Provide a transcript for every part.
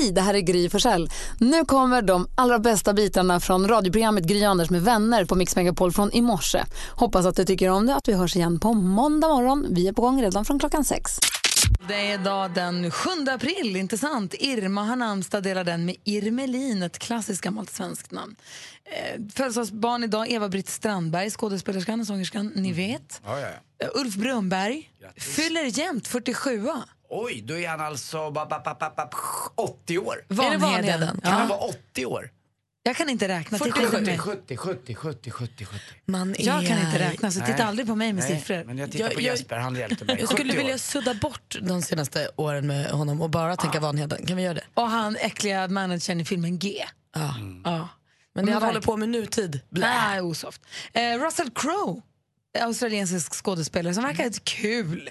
Hej, det här är Gry Forssell. Nu kommer de allra bästa bitarna från radioprogrammet Gry Anders med vänner på Mix Megapol från i morse. Hoppas att du tycker om det att vi hörs igen på måndag morgon. Vi är på gång redan från klockan sex. Det är idag den 7 april, inte sant? Irma har namnsdag, delar den med Irmelin, ett klassiskt gammalt svenskt namn. Eh, Födelsedagsbarn idag, Eva-Britt Strandberg, skådespelerskan och sångerskan, ni vet. Ja, ja, ja. Eh, Ulf Brunberg, Grattis. fyller jämt 47 Oj, då är han alltså ba, ba, ba, ba, ba, 80 år. Vanheden. Vanheden? Kan han vara 80 år? Jag kan inte räkna, titta 70, inte på 70, mig. 70, 70, 70, 70, 70. Man är... Jag kan inte räkna, så titta Nej. aldrig på mig med Nej, siffror. Men jag tittar Jag- på jag- Jesper, han hjälpte mig. Jag skulle 70 år. vilja sudda bort de senaste åren med honom och bara tänka Vanheden. Kan vi göra det? Och han äckliga managern i filmen G. Ja. Mm. Ja. Men det han håller på med nutid. Nej, osoft. Eh, Russell Crowe, australiensisk skådespelare som verkar lite kul.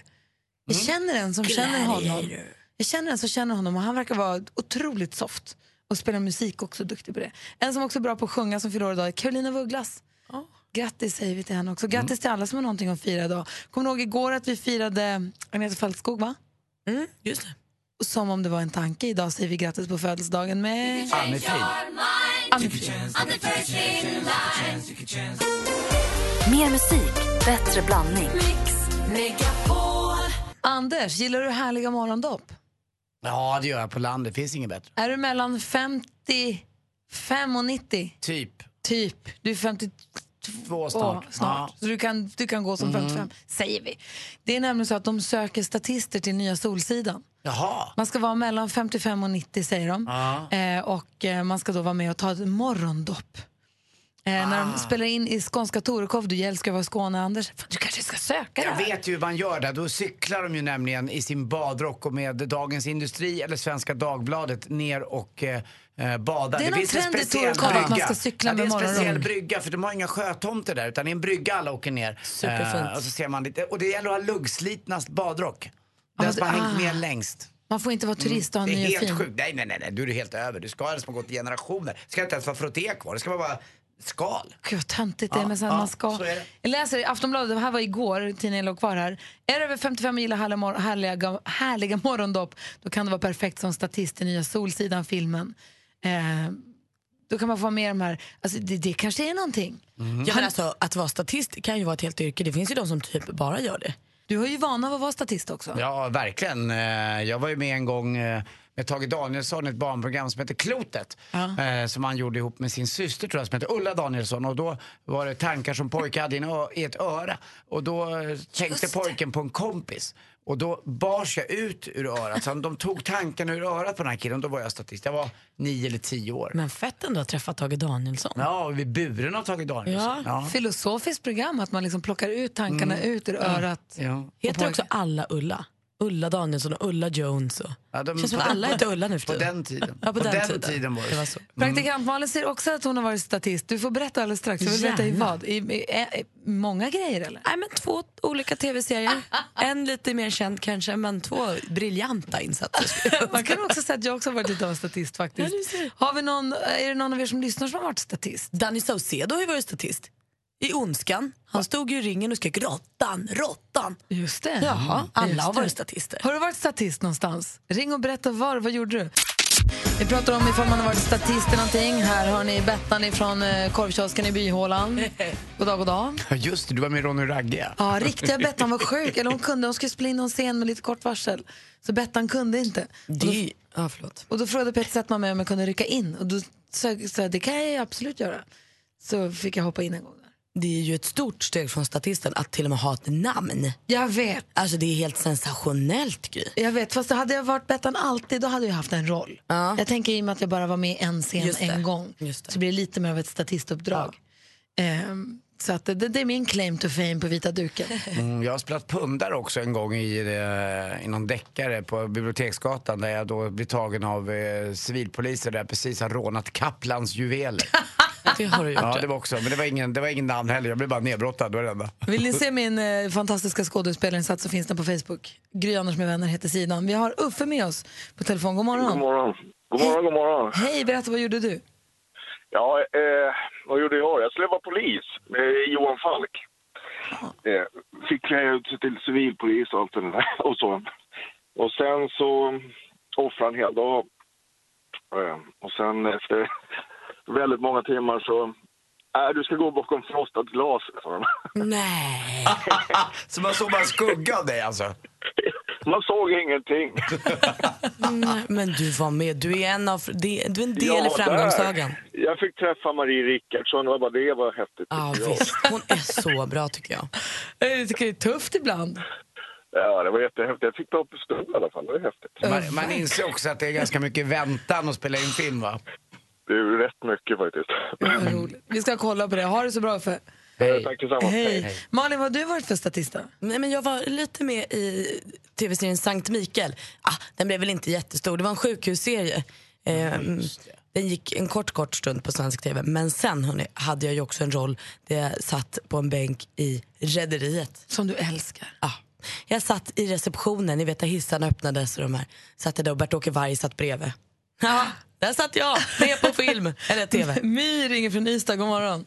Jag känner en som känner honom. Jag känner en som känner honom och han verkar vara otroligt soft. Och spelar musik också, duktig på det. En som också är bra på att sjunga som fyller år idag är Carolina Vugglas. Grattis säger vi till henne också. Grattis Mm. till alla som har någonting att fira idag. Kommer du ihåg igår att vi firade Agneta Fältskog va? Mm, just det. Och Som om det var en tanke. Idag säger vi grattis på födelsedagen med... Anne-Frid. Mer musik, bättre blandning. Anders, gillar du härliga morgondopp? Ja, det gör jag på landet. Det finns inget bättre. Är du mellan 55 och 90? Typ. Typ. Du är 52 Två snart. snart. Ja. Mm. Så du kan, du kan gå som 55, säger vi. Det är nämligen så att de söker statister till nya Solsidan. Jaha. Man ska vara mellan 55 och 90 säger de. Ja. Eh, och eh, man ska då vara med och ta ett morgondopp. Eh, När Ah. de spelar in i skånska Torekov, du älskar att vara Skåne Anders, Fan, du kanske ska söka det Jag här. vet ju hur man gör det. Då cyklar de ju nämligen i sin badrock och med Dagens Industri eller Svenska Dagbladet ner och eh, eh, badar. Det är någon finns en trend i speciell Torekov att man ska cykla ja, det är en med speciell morgonrock. brygga för de har inga sjötomter där utan det är en brygga alla åker ner. Superfint. Eh, och så ser man lite, och det gäller att ha luggslitna badrock. Den Ja, som har det- hängt ah. med längst. Man får inte vara turist och ha Det ny är och helt fin. sjukt. Nej, nej, nej, nej, du är helt över. Du ska ha som har gått i generationer. Det ska inte ens vara frotté kvar. Det ska vara bara skal. Gud vad töntigt det är Ja, men sen ja, man ska. så är det. Jag läser i Aftonbladet, det här var igår, tidningen låg kvar här. Är du över 55 och gillar härliga, mor- härliga, härliga morgondopp då kan det vara perfekt som statist i nya Solsidan-filmen. Eh, då kan man få vara med de här, alltså det, det kanske är någonting. Ja, men alltså, att vara statist kan ju vara ett helt yrke. Det finns ju de som typ bara gör det. Du har ju vana av att vara statist också. Ja, verkligen. Eh, Jag var ju med en gång eh, med Tage Danielsson ett barnprogram som heter Klotet. eh, Som han gjorde ihop med sin syster tror jag, som heter Ulla Danielsson. Och då var det tankar som pojkar hade i ett öra. Och då eh, tänkte pojken på en kompis. Och då bars jag ut ur örat. Så de tog tankarna ur örat på den här killen. Då var jag statist. Jag var nio eller tio år. Men fett ändå att träffa Tage Danielsson. Ja, och vid buren av Tage Danielsson. Ja. Ja. Filosofiskt program, att man liksom plockar ut tankarna ut ur örat. Ja. Heter också alla Ulla? Ulla Danielsson och Ulla Jones. Och... Ja, de- Känns som att alla heter Ulla nu för På tiden. den tiden. Ja, på, den, tiden. var det, det var så. så. Praktikant Malin säger också att hon har varit statist. Du får berätta alldeles strax. Jag vill veta i vad. I, i, i, många grejer eller? Nej, men två olika tv-serier. en lite mer känd kanske, men två briljanta insatser. Man kan också säga att jag också har varit lite av en statist faktiskt. Ja, du. Har vi någon, är det någon av er som lyssnar som har varit statist? Danny Saucedo har ju varit statist. I Ondskan. Han stod ju i ringen och skrek råttan, råttan. Just det. Jaha, alla Just har varit statister. Har du varit statist någonstans? Ring och berätta var. Vad gjorde du? Vi pratar om ifall man har varit statist i någonting. Här har ni Bettan ifrån eh, korvkiosken i Byhålan. God dag, god dag. Ja, just det, du var med Ronny Ragge. Ja, riktiga Bettan var sjuk. Eller hon kunde, hon skulle spela in någon scen med lite kort varsel. Så Bettan kunde inte. Och då, Det, ja, förlåt. och då frågade Peter Settman mig om jag kunde rycka in. Och då sa jag sa jag, det kan jag absolut göra. Så fick jag hoppa in en gång. Det är ju ett stort steg från statisten att till och med ha ett namn. Jag vet. Alltså det är helt sensationellt Gry. Jag vet, fast hade jag varit Bettan alltid då hade jag haft en roll. Ja. Jag tänker i och med att jag bara var med i en scen Just det. en gång Just det. så blir det lite mer av ett statistuppdrag. Ehm, så att det, det är min claim to fame på vita duken. Mm, jag har spelat pundare också en gång i, eh, i någon deckare på Biblioteksgatan där jag då blev tagen av eh, civilpoliser där jag precis har rånat Kaplans juveler. Det har du gjort. Ja, det var också, men det var ingen, det var ingen namn heller. Jag blev bara nedbrottad, det var det enda. Vill ni se min eh, fantastiska skådespelarinsats så finns den på Facebook. Gry Anders med vänner heter sidan. Vi har Uffe med oss på telefon. God morgon. God morgon. God morgon, god morgon. Hej, berätta vad gjorde du? Ja, eh, vad gjorde jag? Jag skulle vara polis med Johan Falk. Eh, fick klä ut sig till civilpolis och allt det där och så. Och sen så offrade han en hel dag Eh, Och sen efter väldigt många timmar så, äh, du ska gå bakom frostat glas, sa de. Nej. Så man såg bara skugga av dig alltså? Man såg ingenting. Nej, Men du var med. Du är en, av, du är en del Jag i var framgångssagan. där. Jag fick träffa Marie Rickardsson och bara det var häftigt. Ja, jag. visst. Hon är så bra tycker jag. Jag tycker det är tufft ibland. Ja, det var jättehäftigt. Jag fick ta upp en stund i alla fall. Det var häftigt. Man, man inser också att det är ganska mycket väntan att spela in film va? Det är rätt mycket faktiskt. Vi ska kolla på det. Ha det så bra för. Hej. Tack detsamma. Hej. Malin, vad har du varit för statista? Nej, men jag var lite med i tv-serien Sankt Mikael. Ah, den blev väl inte jättestor, det var en sjukhusserie. Eh, den gick en kort, kort stund på svensk tv. Men sen hörni, hade jag ju också en roll där jag satt på en bänk i Rederiet. Som du älskar. Ah. Jag satt i receptionen, ni vet där hissarna öppnades och de här. Satt jag där och Bert-Åke Varg satt bredvid. Där satt jag, med på film, eller tv. My ringer från Ystad. God morgon.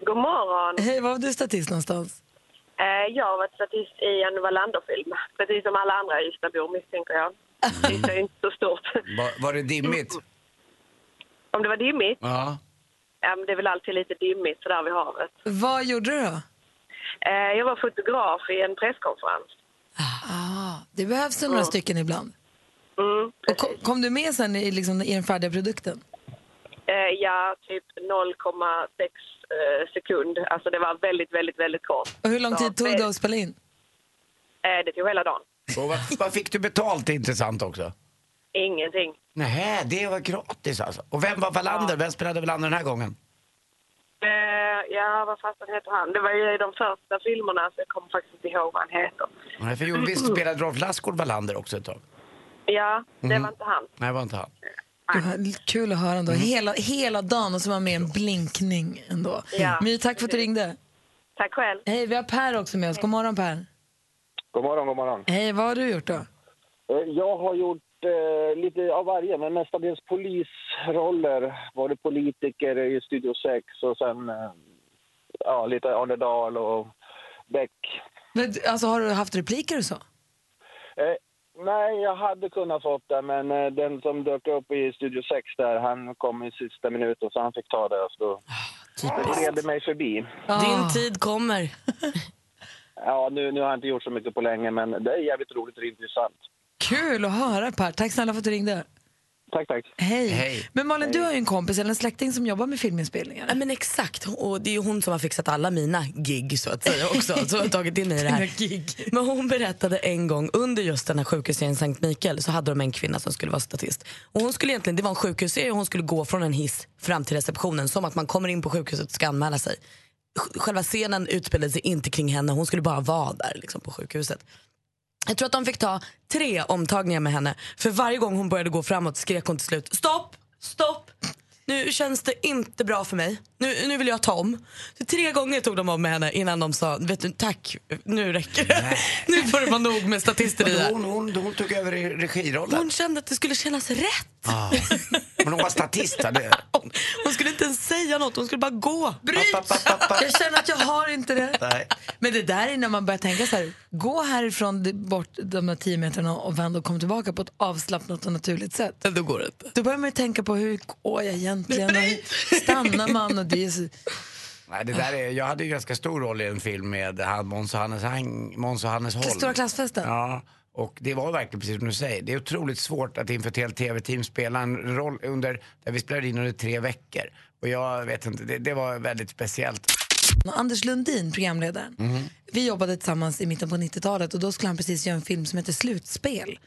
God morgon. Hej, var var du statist någonstans? Eh, Jag har varit statist i en Wallander-film. Precis som alla andra Ystadbor misstänker jag. Ystad är inte så stort. Var, var det dimmigt? Om det var dimmigt? Ja. Ja, men det är väl alltid lite dimmigt sådär vid havet. Vad gjorde du då? Eh, Jag var fotograf i en presskonferens. Ah, det behövs några stycken ibland. Mm, Och kom, kom du med sen i, liksom, i den färdiga produkten? Eh, Ja, typ 0,6 eh, sekund. Alltså det var väldigt, väldigt, väldigt kort. Och hur lång Ja, tid tog det att spela in? Eh, Det tog hela dagen. Och vad, vad fick du betalt? Det är intressant också. Ingenting. Nej, det var gratis alltså. Och vem var Wallander? Vem spelade Wallander den här gången? Eh, Ja, vad fasen heter han? Det var ju i de första filmerna så jag kommer faktiskt inte ihåg vad han heter. Nej, för jo, visst spelade Rolf Lassgård Wallander också ett tag? Ja, det var inte han. Nej, det var inte han. Kul att höra ändå. Hela, hela dagen och så var med en blinkning ändå. Ja. My, tack för att du ringde. Tack själv. Hej, vi har Per också med oss. God morgon Per. God morgon, god morgon. Hej, vad har du gjort då? Eh, Jag har gjort eh, lite av varje, men mestadels polisroller. Varit politiker i Studio 6 och sen eh, ja, lite Arne Dahl och Beck. Men, alltså, har du haft repliker och så? Eh, nej, jag hade kunnat fått det, men eh, den som dök upp i Studio 6 där, han kom i sista minuten så han fick ta det. Så då det gled mig förbi. Ah. Din tid kommer. Ja, nu, nu har jag inte gjort så mycket på länge, men det är jävligt roligt och intressant. Kul att höra Per. Tack snälla för att du ringde. Tack, tack. Hej. Hej. Men Malin, du har ju en kompis eller en släkting som jobbar med filminspelningar. Ja, men exakt, och det är ju hon som har fixat alla mina gig så att säga också. Så har tagit in mig i det här. Gig. Men hon berättade en gång under just den här sjukhusserien Sankt Mikael så hade de en kvinna som skulle vara statist. Och hon skulle egentligen, det var en sjukhusserie och hon skulle gå från en hiss fram till receptionen som att man kommer in på sjukhuset och ska anmäla sig. Sj- Själva scenen utspelade sig inte kring henne, hon skulle bara vara där liksom, på sjukhuset. Jag tror att de fick ta tre omtagningar med henne. För varje gång hon började gå framåt skrek hon till slut stopp, stopp. Nu känns det inte bra för mig. Nu, nu vill jag ta om. Så tre gånger tog de om med henne innan de sa vet du, tack, nu räcker det. nu får det vara nog med statister. Hon, hon, hon tog över regirollen. Hon kände att det skulle kännas rätt. Ah. Men hon var statist. Det. Hon, hon skulle inte ens säga något, hon skulle bara gå. Bryt! Jag känner att jag har inte det. Nej. Men det där är när man börjar tänka så här, gå härifrån bort de här tio metrarna och vänd och kom tillbaka på ett avslappnat och naturligt sätt. Då går det inte. Då börjar man ju tänka på hur går jag egentligen och stannar man och det är så... Nej, det där är, jag hade ju ganska stor roll i en film med Måns och Hannes, Måns och Hannes Holm. Stora klassfesten. Ja, och det var verkligen precis som du säger. Det är otroligt svårt att inför ett helt tv-team spela en roll under, där vi spelade in under tre veckor. Och jag vet inte, det, det var väldigt speciellt. Anders Lundin, programledaren, vi jobbade tillsammans i mitten på 90-talet och då skulle han precis göra en film som heter Slutspel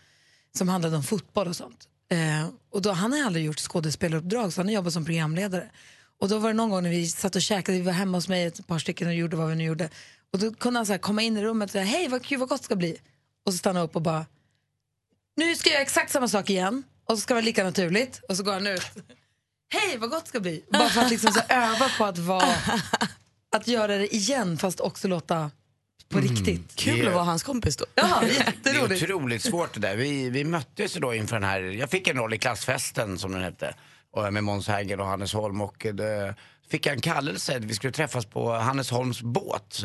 som handlade om fotboll och sånt. Eh, och då, han har aldrig gjort skådespelaruppdrag så han har jobbat som programledare. Och då var det någon gång när vi satt och käkade, vi var hemma hos mig ett par stycken och gjorde vad vi nu gjorde. Och då kunde han så komma in i rummet och säga hej vad kul vad gott det ska bli. Och så stanna upp och bara nu ska jag göra exakt samma sak igen och så ska det vara lika naturligt och så går han ut. Hej vad gott det ska bli. Bara för att liksom så öva på att vara att göra det igen fast också låta på riktigt. Kul att vara hans kompis då. Ja, Det är otroligt svårt det där. Vi, vi möttes ju då inför den här, jag fick en roll i klassfesten som den hette. och med Måns Herngren och Hannes Holm. Och eh, det fick jag en kallelse, vi skulle träffas på Hannes Holms båt,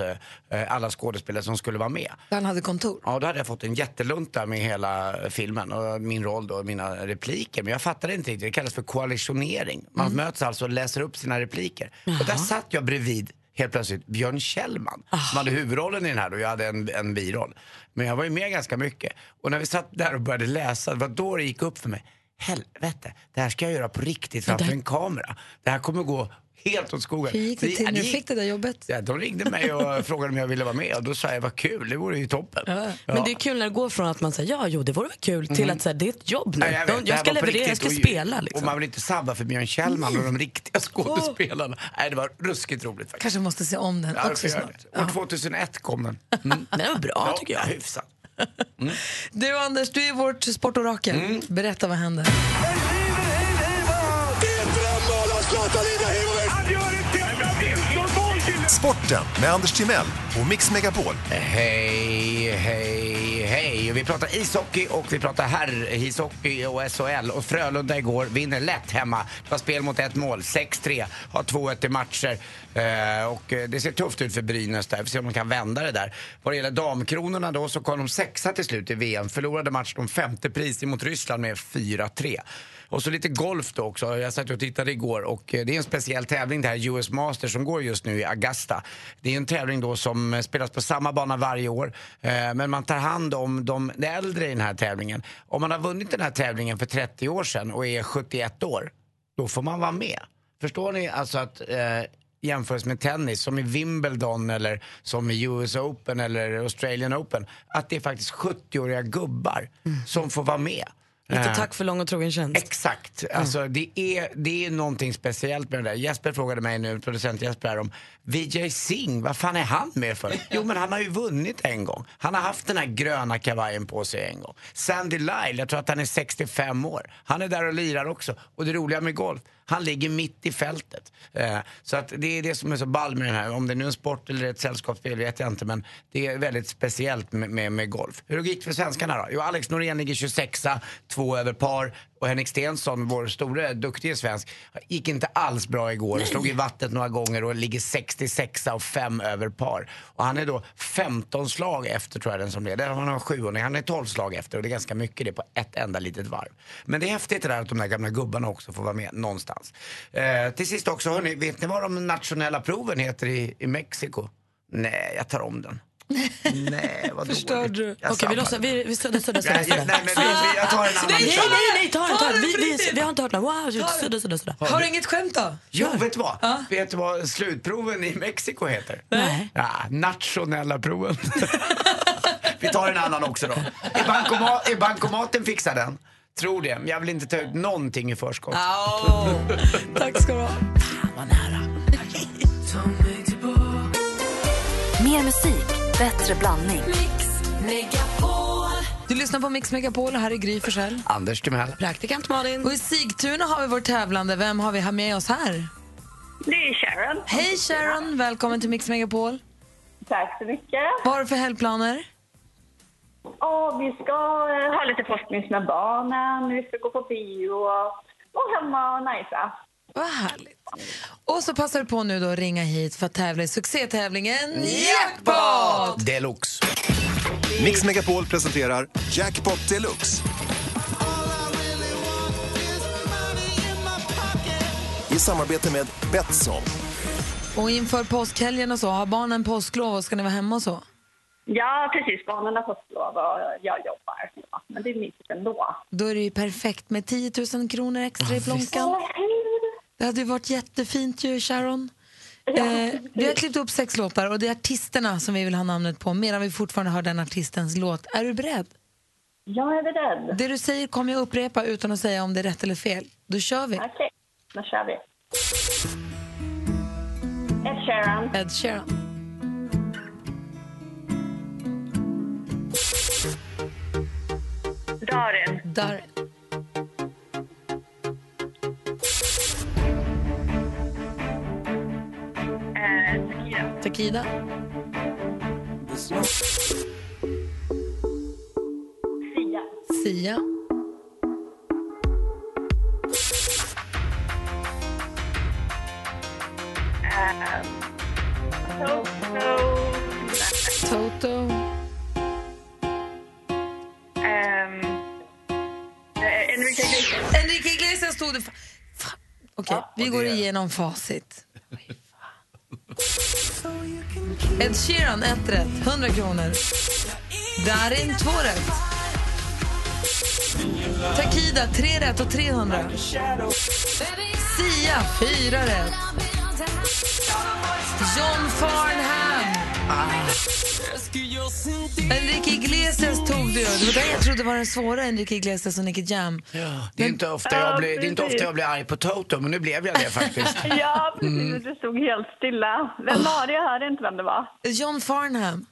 eh, alla skådespelare som skulle vara med. Han hade kontor. Ja, då hade jag fått en jättelunta med hela filmen och min roll då, mina repliker. Men jag fattade inte riktigt, det kallas för koalitionering. Man Mm. möts alltså och läser upp sina repliker. Och där satt jag bredvid helt plötsligt Björn Kjellman som hade huvudrollen i den här och jag hade en, en biroll. Men jag var ju med ganska mycket. Och när vi satt där och började läsa, det var då det gick upp för mig. Helvete, det här ska jag göra på riktigt framför en kamera. Det här kommer gå helt åt skogen. Hur gick det till ja, när du fick det där jobbet? Ja, de ringde mig och frågade om jag ville vara med och då sa jag vad kul, det vore ju toppen. Ja. Men det är kul när det går från att man säger ja, jo det vore väl kul till att säga det är ett jobb nu. Nej, jag, De- vet, det jag här ska leverera, jag ska Och- spela Och liksom. man vill inte sabba för Björn Kjellman och de riktiga skådespelarna. Nej, det var ruskigt roligt faktiskt. Kanske måste se om den Ja, det också snart. År 2001 kom den. Mm. Den var bra tycker jag. Ja, hyfsat. Du Anders, du är vårt sportorakel. Mm. Berätta vad händer. Sporten med Anders Timell och Mix Megapol. Hej, hej, hej. Vi pratar ishockey och vi pratar herr-ishockey och SHL. Och Frölunda igår vinner lätt hemma. Det var spel mot ett mål, 6-3. Har 2-1 i matcher. Eh, och eh, det ser tufft ut för Brynäs där. Vi får se om de kan vända det där. Vad det gäller damkronorna då så kom de sexa till slut i VM. Förlorade matchen om femte pris mot Ryssland med 4-3. Och så lite golf då också. Jag satt och tittade igår och eh, det är en speciell tävling det här US Masters som går just nu i Augusta. Det är en tävling då som spelas på samma bana varje år. Eh, Men man tar hand om de äldre i den här tävlingen. Om man har vunnit den här tävlingen för 30 år sedan och är 71 år, då får man vara med. Förstår ni alltså att eh, jämförs med tennis som i Wimbledon eller som i US Open eller Australian Open, att det är faktiskt 70-åriga gubbar som får vara med. Lite Eh, tack för lång och trogen tjänst. Exakt. Alltså, det, är, det är någonting speciellt med det där. Jesper frågade mig nu, producent Jesper här, om Vijay Singh, vad fan är han med för? Jo men han har ju vunnit en gång. Han har haft den här gröna kavajen på sig en gång. Sandy Lyle, jag tror att han är 65 år. Han är där och lirar också. Och det roliga med golf, han ligger mitt i fältet. Eh, så att det är det som är så ball med den här. Om det nu är en sport eller ett sällskapsspel vet jag inte. Men det är väldigt speciellt med, med, med golf. Hur gick det för svenskarna då? Jo, Alex Norén ligger 26 två över par. Och Henrik Stensson, vår store, duktige svensk, gick inte alls bra igår. Slog i vattnet några gånger och ligger 66 och fem över par. Och han är då 15 slag efter tror jag den som leder. Han har sju och han är 12 slag efter och det är ganska mycket det på ett enda litet varv. Men det är häftigt det där att de där gamla gubbarna också får vara med någonstans. Eh, till sist också, hörni, vet ni vad de nationella proven heter i, i Mexiko? Nej, jag tar om den. Nej, vad Förstörde du? Okej, vi låtsas, vi, vi Nej, suddar. jag- nej, men vi- jag tar en annan. Nej, nej, nej, ta den, ta den. Vi, vi, vi har inte hört något. Wow, suddar, suddar, suddar. Har du inget skämt då? Jo, vet du vad? Vet du vad slutproven i Mexiko heter? Nej. Ja, nationella proven. Vi tar en annan också då. Är, bankoma är bankomaten fixar den? Tror det. Men jag vill inte ta ut någonting i förskott. Tack ska du ha. Mer musik, bättre blandning. Du lyssnar på Mix Megapol och här är Gry Forssell. Anders Timell. Praktikant Malin. Och i Sigtuna har vi vår tävlande. Vem har vi här med oss här? Det är Sharon. Hej Sharon, välkommen till Mix Megapol. Tack så mycket. Vad har du för helgplaner? Ja, vi ska eh, ha lite forskning med barnen, vi ska gå på bio och hemma och najsa. Vad härligt. Och så passar du på nu då att ringa hit för att tävla i succétävlingen Jackpot! Deluxe. Mix Megapol presenterar Jackpot Deluxe. I samarbete med Betsson. Och inför påskhelgen och så, har barnen påsklov och ska ni vara hemma och så? Ja, precis. Barnen har fått lov och jag jobbar. Ja, men det är mysigt ändå. Då är det ju perfekt med 10 000 kronor extra i plånkan. Hej! Det hade ju varit jättefint ju, Sharon. Eh, vi har klippt upp sex låtar och det är artisterna som vi vill ha namnet på medan vi fortfarande hör den artistens låt. Är du beredd? Jag är beredd. Det du säger kommer jag upprepa utan att säga om det är rätt eller fel. Då kör vi. Okej, då kör vi. Ed Sheeran, Ed Sheeran. Darin, Darin. Takida. Tack, Sia. Sia. Toto. Toto. Enrique Iglesias. Enrique Iglesias stod det. Okej, okay, ja, vi går det... igenom facit. Ed Sheeran, ett rätt. 100 kronor. Darin, två rätt. Takida, tre rätt och 300. Sia, fyra rätt. John Farnham. Enrique Iglesias tog du. Det var det jag trodde var den svåra, Enrique Iglesias och Nicky Jam. Ja, det, är inte ofta jag blir, det är inte ofta jag blir arg på Toto, men nu blev jag det faktiskt. Ja, precis. Mm. Det stod helt stilla. Vem var det? Jag hörde inte vem det var. John Farnham.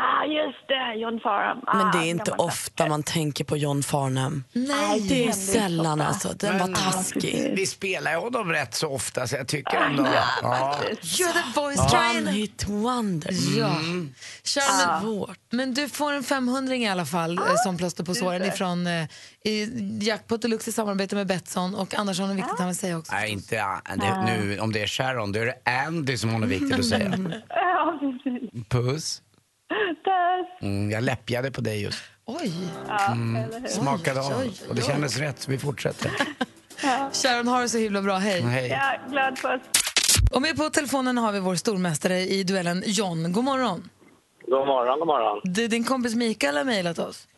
Ah, just det. John Farham. Ah, Men det är inte gammalt. ofta man tänker på John Farnham. Nej, Det är sällan inte alltså. Den var Men- taskig. Vi spelar ju honom rätt så ofta, så jag tycker ändå... Ja. You're the voice One trying... hit wonder. Ja. Sharon, men, Svårt. men du får en 500 i alla fall eh, som plåster på såren ifrån eh, i Jackpot Deluxe i samarbete med Betsson och Anders har något viktigt han vill säga också. Nej, inte ah, det, nu. Om det är Sharon, då är det Andy som har något viktigt att säga. Puss. Mm, jag läppjade på dig just. Oj, Ja, eller hur? Smakade av. Och det oj. kändes rätt, så vi fortsätter. Sharon har det så himla bra, hej. Hej. Ja, glad puss. Och med på telefonen har vi vår stormästare i duellen, John. God morgon. God morgon, god morgon. Du, din kompis Mikael har mejlat oss.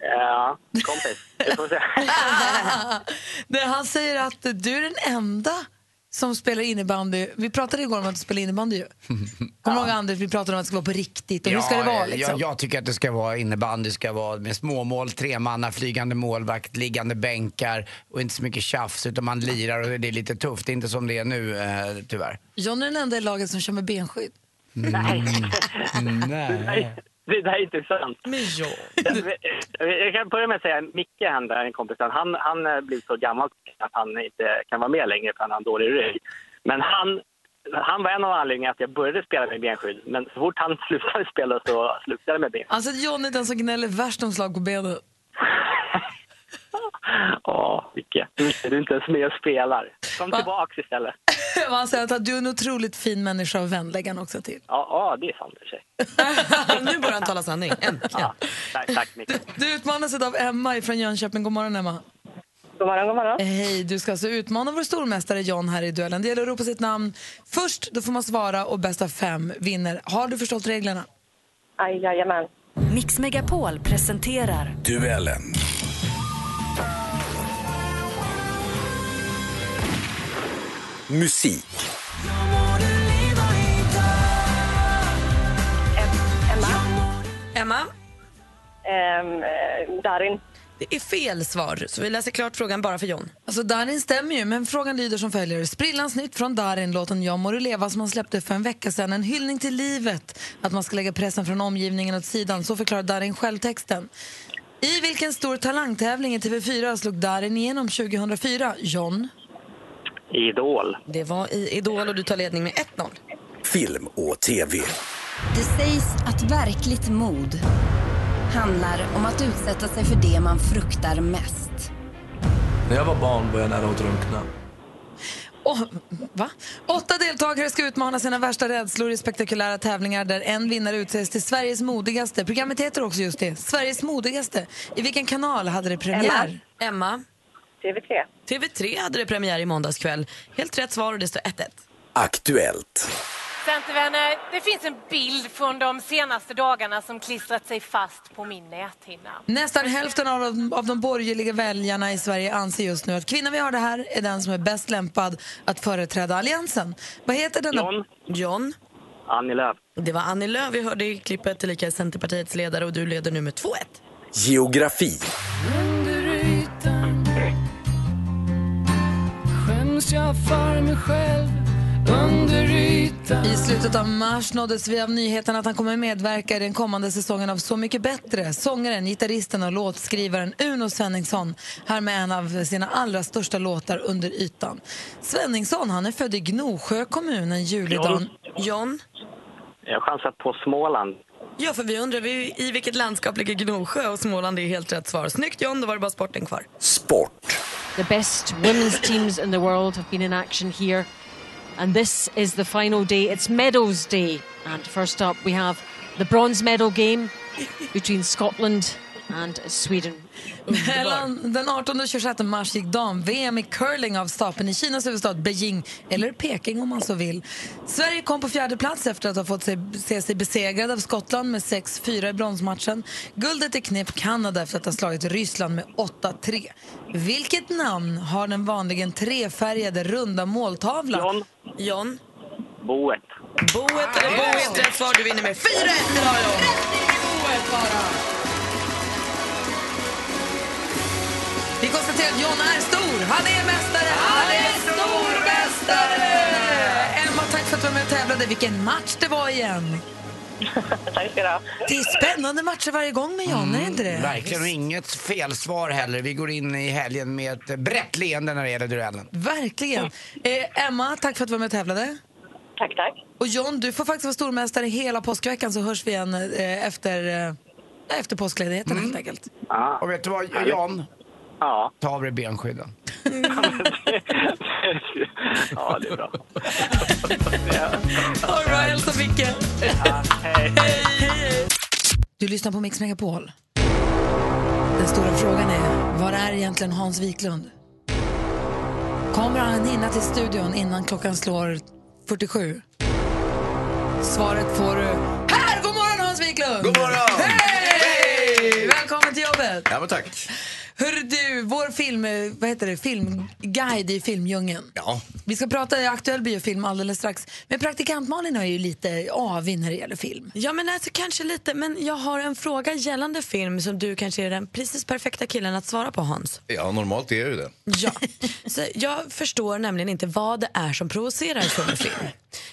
Ja, kompis. Vi får se. Han säger att du är den enda som spelar innebandy. Vi pratade igår om att du spelar innebandy ju. Kommer du ihåg Anders, vi pratade om att det ska vara på riktigt och hur ska det vara liksom? jag, jag tycker att det ska vara innebandy, ska vara med småmål, tremanna, flygande målvakt, liggande bänkar och inte så mycket tjafs utan man lirar och det är lite tufft. Det är inte som det är nu eh, tyvärr. John är den enda i laget som kör med benskydd. Nej. Nej. Det där är inte sant. Men ja. Jag, kan börja med att säga Micke, han där, en kompis, han, han blir så gammal att han inte kan vara med längre för han har en dålig rygg. Men han, han var en av anledningarna att jag började spela med benskydd. Men så fort han slutade spela så slutade jag med benskydd. Alltså John är den som gnäller värst om slag på benen. Ja, Micke. Du är inte ens med och spelar. Kom tillbaks istället. Han säger att du är en otroligt fin människa och vän, lägger han också till. Ja, ja det är sant i sig. nu börjar han tala sanning. Äntligen. Ja, tack, tack Micke. Du utmanas av Emma från Jönköping. God morgon Emma. God morgon, god morgon. Hej, du ska alltså utmana vår stormästare John här i duellen. Det gäller att ropa sitt namn först, då får man svara och bästa fem vinner. Har du förstått reglerna? Aj, jajamän. Mix Megapol presenterar Duellen. Musik. Emma, eh, Darin. det är fel svar. Så vi läser klart frågan bara för John. Alltså Darin stämmer ju, men frågan lyder som följer. Sprillans nytt från Darin, låten Jag må du leva som han släppte för en vecka sedan. En hyllning till livet, att man ska lägga pressen från omgivningen åt sidan. Så förklarar Darin själv texten. I vilken stor talangtävling i TV4 slog Darin igenom 2004? John? Idol. Det var i Idol och du tar ledning med 1-0. Film och TV. Det sägs att verkligt mod handlar om att utsätta sig för det man fruktar mest. När jag var barn var jag nära att drunkna. Oh, va? Åtta deltagare ska utmana sina värsta rädslor i spektakulära tävlingar där en vinnare utses till Sveriges modigaste. Programmet heter också just det, Sveriges modigaste. I vilken kanal hade det premiär? Emma, TV3. TV3 hade det premiär i måndags kväll. Helt rätt svar och det står 1-1. Aktuellt. Centervänner, det finns en bild från de senaste dagarna som klistrat sig fast på min näthinna. Nästan hälften av de, av de borgerliga väljarna i Sverige anser just nu att kvinnan vi har det här är den som är bäst lämpad att företräda Alliansen. Vad heter denna? John. John, Annie Lööf. det var Annie Lööf vi hörde i klippet, tillika Centerpartiets ledare och du leder nu med 2-1. Geografi. I slutet av mars nåddes vi av nyheten att han kommer medverka i den kommande säsongen av Så mycket bättre. Sångaren, gitarristen och låtskrivaren Uno Svenningsson här med en av sina allra största låtar, Under ytan. Svenningsson han är född i Gnosjö kommun en julidag. John, Jag chansar på Småland. ja för vi undrar vi, i vilket landskap ligger Gnosjö och Småland är helt rätt svar. Snyggt John, då var det bara sporten kvar. Sport. The best women's teams in the world have been in action here And this is the final day. It's medals day. And first up, we have the bronze medal game between Scotland and Sweden. Mellan den 18 och 26 mars gick dam-VM i curling av stapeln i Kinas huvudstad Beijing, eller Peking om man så vill. Sverige kom på fjärde plats efter att ha fått sig, se sig besegrad av Skottland med 6-4 i bronsmatchen. Guldet är knep Kanada efter att ha slagit Ryssland med 8-3. Vilket namn har den vanligen trefärgade runda måltavlan? John. John? Boet. Boet eller Boet, rätt svar. Du vinner med 4-1 idag John. Boet bara. Vi konstaterar att John är stor. Han är mästare. Han är stormästare! Emma, tack för att du var med och tävlade. Vilken match det var igen. Tack ska du ha. Det är spännande matcher varje gång med John, är det inte det? Verkligen, och inget felsvar heller. Vi går in i helgen med ett brett leende när det gäller duellen. Verkligen. Eh, Emma, tack för att du var med och tävlade. Tack, tack. Och John, du får faktiskt vara stormästare hela påskveckan så hörs vi igen eh, efter, eh, efter påskledigheten helt enkelt. Och vet du vad, Jan? Ja. Ta av dig benskydden. ja, det är bra. Det bra, hälsa Micke. hej. Du lyssnar på Mix Megapol. Den stora frågan är, var är egentligen Hans Wiklund? Kommer han hinna till studion innan klockan slår 47? Svaret får du här! God morgon Hans Wiklund! God morgon! Hej! Välkommen till jobbet! Ja, men tack. Hörru du, vår film, eh, vad heter det, filmguide i filmdjungeln. Ja. Vi ska prata aktuell biofilm alldeles strax. Men praktikant Malin är ju lite avig när det gäller film. Ja, men alltså kanske lite. Men jag har en fråga gällande film som du kanske är den precis perfekta killen att svara på, Hans. Ja, normalt är ju det. Ja. Så jag förstår nämligen inte vad det är som provocerar så med film.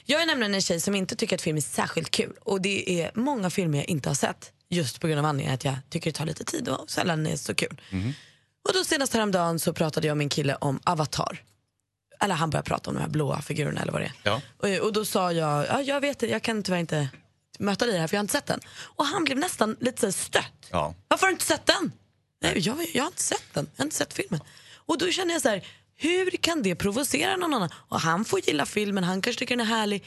Jag är nämligen en tjej som inte tycker att film är särskilt kul. Och det är många filmer jag inte har sett. Just på grund av anledningen att jag tycker det tar lite tid och sällan är så kul. Och då senast häromdagen så pratade jag med en kille om Avatar. Eller han började prata om de här blåa figurerna eller vad det är. Ja. Och, och då sa jag, ja, jag vet det, jag kan tyvärr inte möta dig här för jag har inte sett den. Och han blev nästan lite stött. Ja. Varför har du inte sett den? Nej, jag, jag har inte sett den, jag har inte sett filmen. Och då känner jag så här, hur kan det provocera någon annan? Och han får gilla filmen, han kanske tycker den är härlig.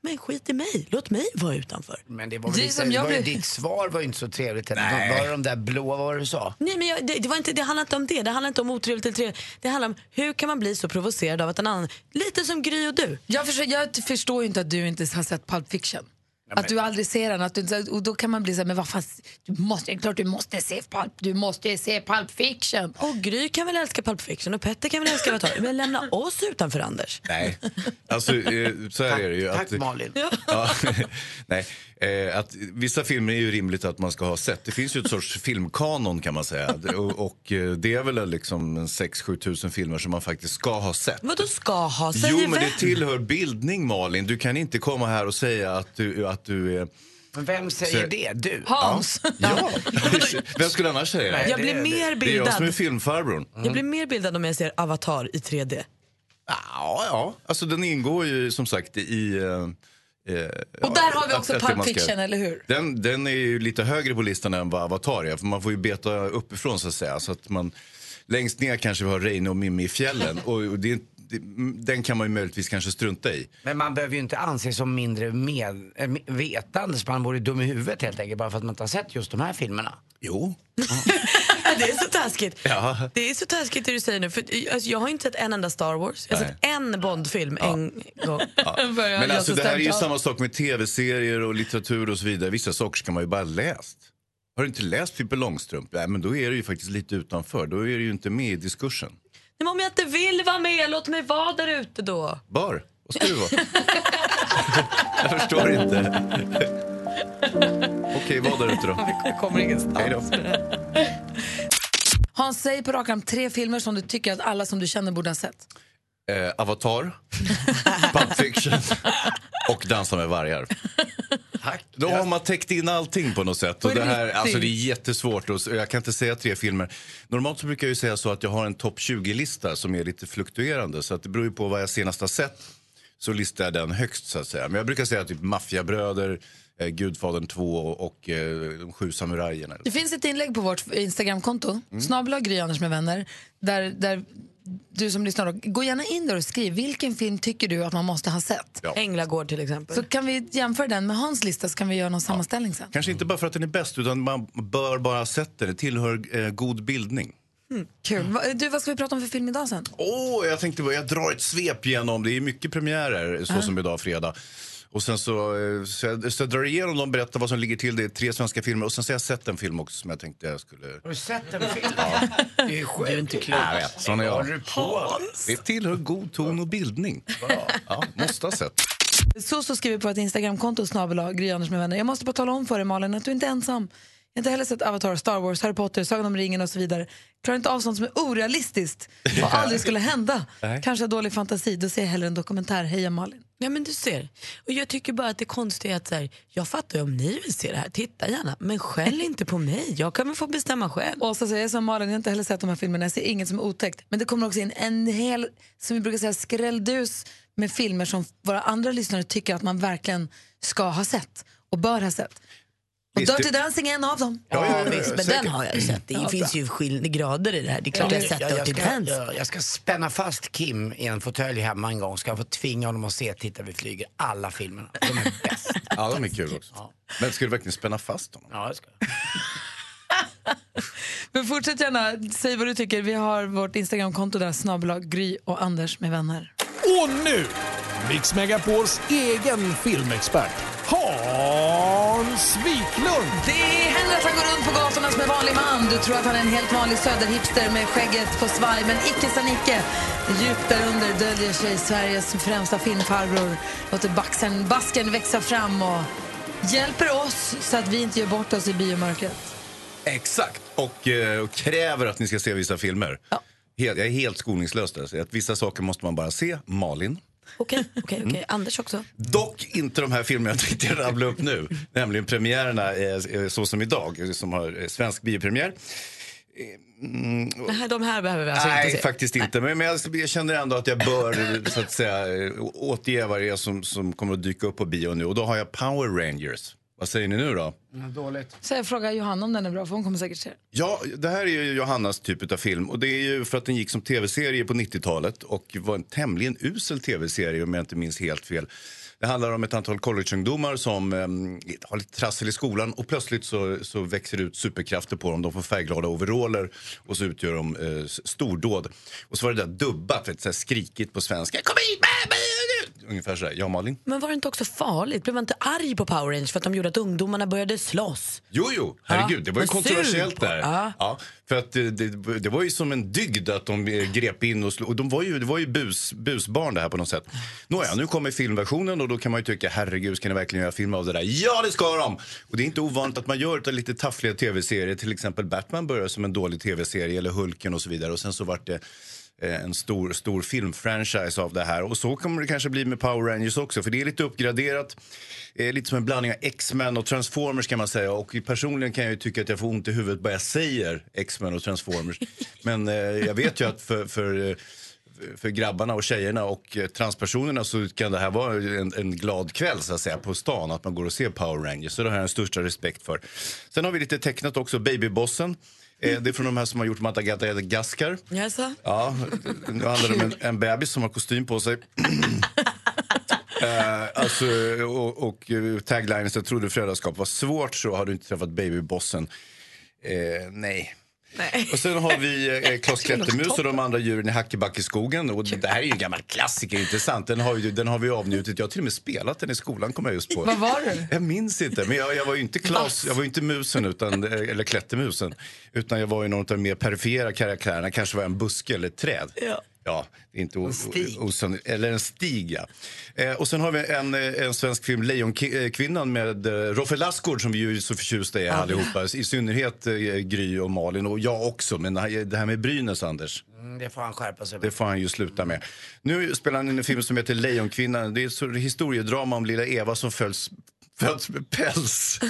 Men skit i mig, låt mig vara utanför. Men det var, Det väl är lite, som jag var blev- ditt svar var ju inte så trevligt heller. Nej. Var det de där blå, vad var det du sa? Nej, men jag, det, det, var inte, det handlar inte om det. Det handlar inte om otrevligt eller trevligt. Det handlar om hur kan man bli så provocerad av att en annan... Lite som Gry och du. Jag förstår, jag förstår ju inte att du inte har sett Pulp Fiction. Att du aldrig ser den. Att du, och då kan man bli så här, men vad fan, du måste, klart du måste se Pulp, du måste se Pulp Fiction. Och Gry kan väl älska Pulp Fiction och Petter kan väl älska Avatar. Men lämna oss utanför, Anders. Nej, alltså eh, så här är det ju. Tack att, Malin. Ja, nej, eh, att vissa filmer är ju rimligt att man ska ha sett. Det finns ju ett sorts filmkanon kan man säga. Och, och eh, det är väl liksom 6-7 tusen filmer som man faktiskt ska ha sett. Vad du ska ha? Säger Jo, men vem? det tillhör bildning Malin. Du kan inte komma här och säga att du, att du är... Men vem säger Så- det? Du? Hans. Ja, vem skulle annars säga det? Jag blir mer Det är jag bildad. som är filmfarbrorn. Jag blir mer bildad om jag ser Avatar i 3D. Ja, ja. Alltså den ingår ju som sagt i... eh, Och där har vi också att Pulp ska- Fiction, eller hur? Den, den är ju lite högre på listan än vad Avatar är. För man får ju beta uppifrån så att säga. Så att man, längst ner kanske vi har Reine och Mimmi i fjällen. och och det, det, den kan man ju möjligtvis kanske strunta i. Men man behöver ju inte anses som mindre med, äh, vetande, man vore dum i huvudet helt enkelt bara för att man inte har sett just de här filmerna. Jo. Det är så taskigt. Ja. Det är så taskigt det du säger nu. För, alltså, jag har inte sett en enda Star Wars. Jag har Nej. sett en Bondfilm en gång. Men alltså, det här är ju samma sak med tv-serier och litteratur och så vidare. Vissa saker ska man ju bara läst. Har du inte läst Pippi Långstrump? Nej, men då är du ju faktiskt lite utanför. Då är du ju inte med i diskursen. Nej, men om jag inte vill vara med, låt mig vara där ute då. Var? Vad ska du vara? Jag förstår inte. Okej, var där ute då. Vi kommer ingenstans. Hans, säg på rak arm tre filmer som du tycker att alla som du känner borde ha sett. Eh, Avatar, Pulp Fiction och Dansa med vargar. Då har man täckt in allting på något sätt. Och det, här, alltså det är jättesvårt. Och jag kan inte säga tre filmer. Normalt så brukar jag ju säga så att jag har en topp 20-lista som är lite fluktuerande. Så att det beror ju på vad jag senast har sett. Så listar jag den högst så att säga. Men jag brukar säga typ Maffiabröder, Gudfadern 2 och, eh, De sju samurajerna. Det finns ett inlägg på vårt Instagramkonto, mm. snabel Gry Anders med vänner, där, där du som lyssnar, då, gå gärna in där och skriv vilken film tycker du att man måste ha sett? Ja. Änglagård till exempel. Så kan vi jämföra den med Hans lista så kan vi göra någon sammanställning sen. Kanske inte bara för att den är bäst utan man bör bara ha sett den. Det tillhör eh, god bildning. Mm, kul. Va, du, vad ska vi prata om för film idag sen? Oh, jag tänkte jag drar ett svep igenom, det är mycket premiärer så uh. som idag fredag. Och sen så, eh, så, jag, så jag drar igenom dem, berättar vad som ligger till. Det är tre svenska filmer och sen så har jag sett en film också som jag tänkte jag skulle... Har du sett en film? Ja. Det är sjukt. Du är inte klok. Jag vet, sån är jag. Det tillhör god ton och bildning. Ja, måste ha sett. Så, så skriver på ett Instagramkonto, snabel Gry Anders med vänner. Jag måste bara tala om för dig Malin att du inte är ensam. Jag har inte heller sett Avatar, Star Wars, Harry Potter, Sagan om ringen och så vidare. Klarar inte av sånt som är orealistiskt och aldrig skulle hända. Kanske dålig fantasi, då ser jag hellre en dokumentär. Heja Malin. Ja men du ser. Och jag tycker bara att det konstiga är att så här, jag fattar ju om ni vill se det här, titta gärna. Men skäll inte på mig, jag kan väl få bestämma själv. Och så säger jag som Malin, jag har inte heller sett de här filmerna, jag ser inget som är otäckt. Men det kommer också in en hel, som vi brukar säga, skrälldus med filmer som våra andra lyssnare tycker att man verkligen ska ha sett och bör ha sett. Och Dirty Dancing är en av dem. Ja, ja, visst, men den har jag ju sett. Det ja, finns ju skillnader grader i det här. Det är klart jag har sett Dirty Dancing. Jag, jag ska spänna fast Kim i en fåtölj hemma en gång. Ska jag få tvinga honom att se Titta vi flyger, alla filmerna. De är bäst. ja, de är kul också. Ja. Men ska du verkligen spänna fast honom? Ja, det ska Men fortsätt gärna, säg vad du tycker. Vi har vårt Instagramkonto där, snabel Gry och Anders med vänner. Och nu, Mix Megapols egen filmexpert Hans Wiklund. Det händer att han går runt på gatorna som en vanlig man. Du tror att han är en helt vanlig söderhipster med skägget på svaj, men icke sa Nicke. Djupt därunder döljer sig Sveriges främsta filmfarbror. Låter baxen, basken växa fram och hjälper oss så att vi inte gör bort oss i biomörkret. Exakt, och, eh, och kräver att ni ska se vissa filmer. Ja. jag är helt skoningslös där. Att vissa saker måste man bara se. Malin. Okej, okay, okay, okay. Anders också. Dock inte de här filmerna jag tänkte rabbla upp nu. nämligen premiärerna eh, så som idag, som har eh, svensk biopremiär. Mm, Nej, de här behöver vi alltså nej, inte se. faktiskt inte. Men, men jag, jag, känner ändå att jag bör så att säga, återge vad det är som, som kommer att dyka upp på bio nu. Och då har jag Power Rangers. Vad säger ni nu då? Dåligt. Så jag frågar Johanna om den är bra, för hon kommer säkert se Ja, det här är ju Johannas typ av film. Och det är ju för att den gick som tv-serie på 90-talet och var en tämligen usel tv-serie om jag inte minns helt fel. Det handlar om ett antal collegeungdomar som eh, har lite trassel i skolan och plötsligt så, så växer det ut superkrafter på dem. De får färgglada overaller och så utgör de eh, stordåd. Och så var det där dubbat, vet, så här skrikigt på svenska. Kom hit! Ungefär så Ja, Malin? Men var det inte också farligt? Blev man inte arg på Power Rangers för att de gjorde att ungdomarna började slåss? Jo, jo, herregud, ja. det var ju kontroversiellt där. Ja. ja. för att det, det, det, var ju som en dygd att de grep in och. Och de var ju, det var ju bus, busbarn det här på något sätt. Nåja, nu kommer filmversionen och då kan man ju tycka, herregud, ska ni verkligen göra film av det där? Ja, det ska de! Och det är inte ovanligt att man gör det lite taffliga tv-serier. Till exempel Batman började som en dålig tv-serie, eller Hulken och så vidare. Och sen så vart det Eh, en stor, stor filmfranchise av det här. Och så kommer det kanske bli med Power Rangers också, för det är lite uppgraderat. Eh, lite som en blandning av X-Men och Transformers kan man säga. Och personligen kan jag tycka att jag får ont i huvudet bara jag säger X-Men och Transformers. Men eh, jag vet ju att för, för för grabbarna och tjejerna och eh, transpersonerna så kan det här vara en, en, glad kväll så att säga på stan att man går och ser Power Rangers. Så det har jag den största respekt för. Sen har vi lite tecknat också, Babybossen. Eh, det är från de här som har gjort Madagaskar. Yes. Ja, nu handlar det om en, en bebis som har kostym på sig. Uh, alltså, och, och taglinen jag trodde föräldraskap var svårt så har du inte träffat babybossen. Uh, nej. Nej. Och sen har vi eh, Klas Klättermus och de andra djuren i Hackebackeskogen. Och det här är ju en gammal klassiker, intressant. Den har, ju, den har vi avnjutit. Jag har till och med spelat den i skolan, kommer jag just på. Vad var du? Jag minns inte, men jag, jag var ju inte Klas, jag var inte musen, utan, eh, eller Klättermusen. Utan jag var ju någon av de mer perifera karaktärerna, kanske var en buske eller ett träd. Ja. Ja, inte osannolikt. Eller en stig, ja. Eh, och sen har vi en, eh, en svensk film, Lejonkvinnan, med eh, Roffe Lassgård som vi ju är så förtjusta i ja. allihopa. I synnerhet eh, Gry och Malin och jag också. Men det här med Brynäs, Anders. Mm, det får han skärpa sig Det får han ju sluta med. Nu spelar han in en film som heter Lejonkvinnan. Det är ett historiedrama om lilla Eva som följs föds med päls.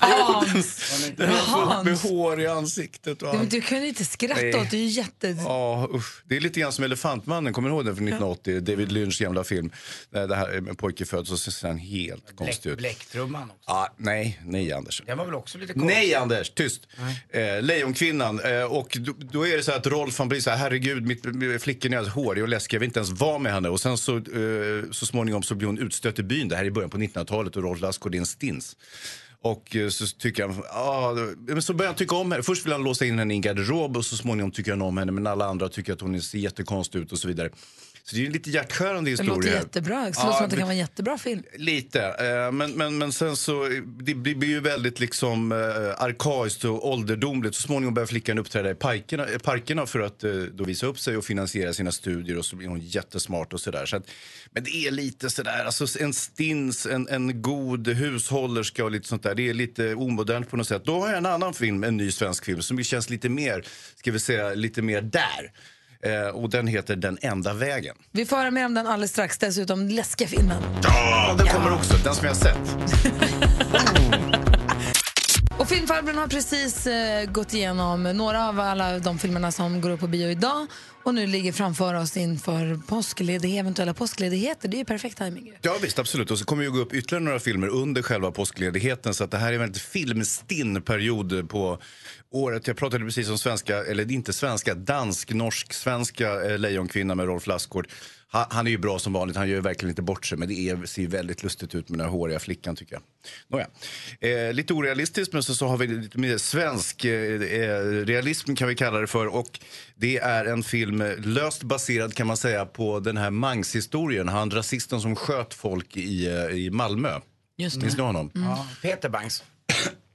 Hans! Den har fullt med Hans. hår i ansiktet. Och Ja, allt. du kan ju inte skratta Nej. åt det. är jätte... Ja, usch. Det är lite grann som Elefantmannen, kommer du ihåg den från 1980? David Lynchs gamla film. Där det här med en pojke föds och så ser han helt konstig ut. Bläcktrumman också. Ja, nej, nej Anders. Den var väl också lite konstig? Nej Anders, tyst! Eh, Lejonkvinnan. Eh, och då, då är det så här att Rolf han blir så här, herregud mitt, mitt flickan är alltså hårig och läskig, jag vill inte ens vara med henne. Och sen så, eh, så småningom så blir hon utstött i byn, det här är i början på 1900-talet och Rolf Lassgård är en stins. Och eh, så tycker han, ah, så börjar han tycka om henne. Först vill han låsa in henne i en garderob och så småningom tycker han om henne men alla andra tycker att hon ser jättekonstig ut och så vidare. Så det är en lite hjärtskärande Det historia. låter jättebra. Det låter som att det kan vara en jättebra film. Lite, eh, men, men, men sen så det blir ju väldigt liksom eh, arkaiskt och ålderdomligt. Så småningom börjar flickan uppträda i parkerna, parkerna för att eh, då visa upp sig och finansiera sina studier och så blir hon jättesmart och sådär. Så att, men det är lite sådär, alltså en stins, en, en god hushållerska och lite sånt där. Det är lite omodernt på något sätt. Då har jag en annan film, en ny svensk film som känns lite mer, ska vi säga, lite mer där. Eh, och den heter Den enda vägen. Vi får höra mer om den alldeles strax. Dessutom läskiga filmen. Ja, den kommer också, den som jag har sett. Och filmfarbrorn har precis eh, gått igenom några av alla de filmerna som går upp på bio idag och nu ligger framför oss inför påskledighet, eventuella påskledigheter. Det är ju perfekt timing. Ja visst, absolut. Och så kommer ju gå upp ytterligare några filmer under själva påskledigheten. Så att det här är en väldigt filmstinn period på året. Jag pratade precis om svenska, eller inte svenska, dansk, norsk, svenska eh, Lejonkvinna med Rolf Lassgård. Han, han är ju bra som vanligt, han gör verkligen inte bort sig. Men det är, ser väldigt lustigt ut med den här håriga flickan tycker jag. Nåja. Eh, lite orealistiskt men så, så har vi lite mer svensk eh, eh, realism kan vi kalla det för. Och det är en film eh, löst baserad kan man säga på den här Mangs-historien. Han rasisten som sköt folk i, eh, i Malmö. Just Minns ni honom? Ja, Peter Bangs.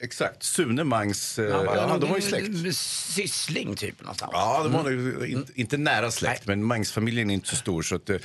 Exakt, Sune Mangs, eh, Ja, ja, nog de var ju släkt. Syssling typ någonstans. Ja, de var nog inte, inte nära släkt, men Mangs-familjen är inte så stor. Så att, eh, eh,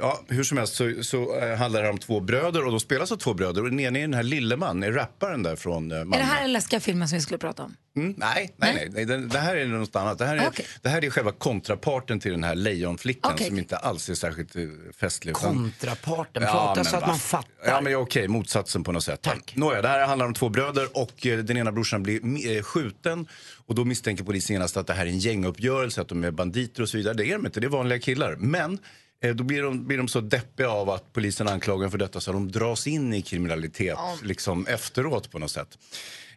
ja, hur som helst så, så eh, handlar det om två bröder och de spelas av två bröder. Och den ene är den här Lilleman, är rapparen där från eh, Malmö. Är det här den läskiga filmen som vi skulle prata om? Mm, nej, nej, nej. nej det, det här är något annat. Det här är, Okej. det här är själva kontraparten till den här lejonflickan Okej, som inte alls är särskilt eh, festlig. utan- Kontraparten, prata men så att va- man fattar. Ja, men ja, okej, motsatsen på något sätt. Tack. Nåja, det här handlar om två bröder och eh, den ena brorsan blir eh, skjuten och då misstänker polisen genast att det här är en gänguppgörelse, att de är banditer och så vidare. Det är de inte, det är vanliga killar. Men eh, då blir de, blir de så deppiga av att polisen anklagar för detta så de dras in i kriminalitet liksom efteråt på något sätt.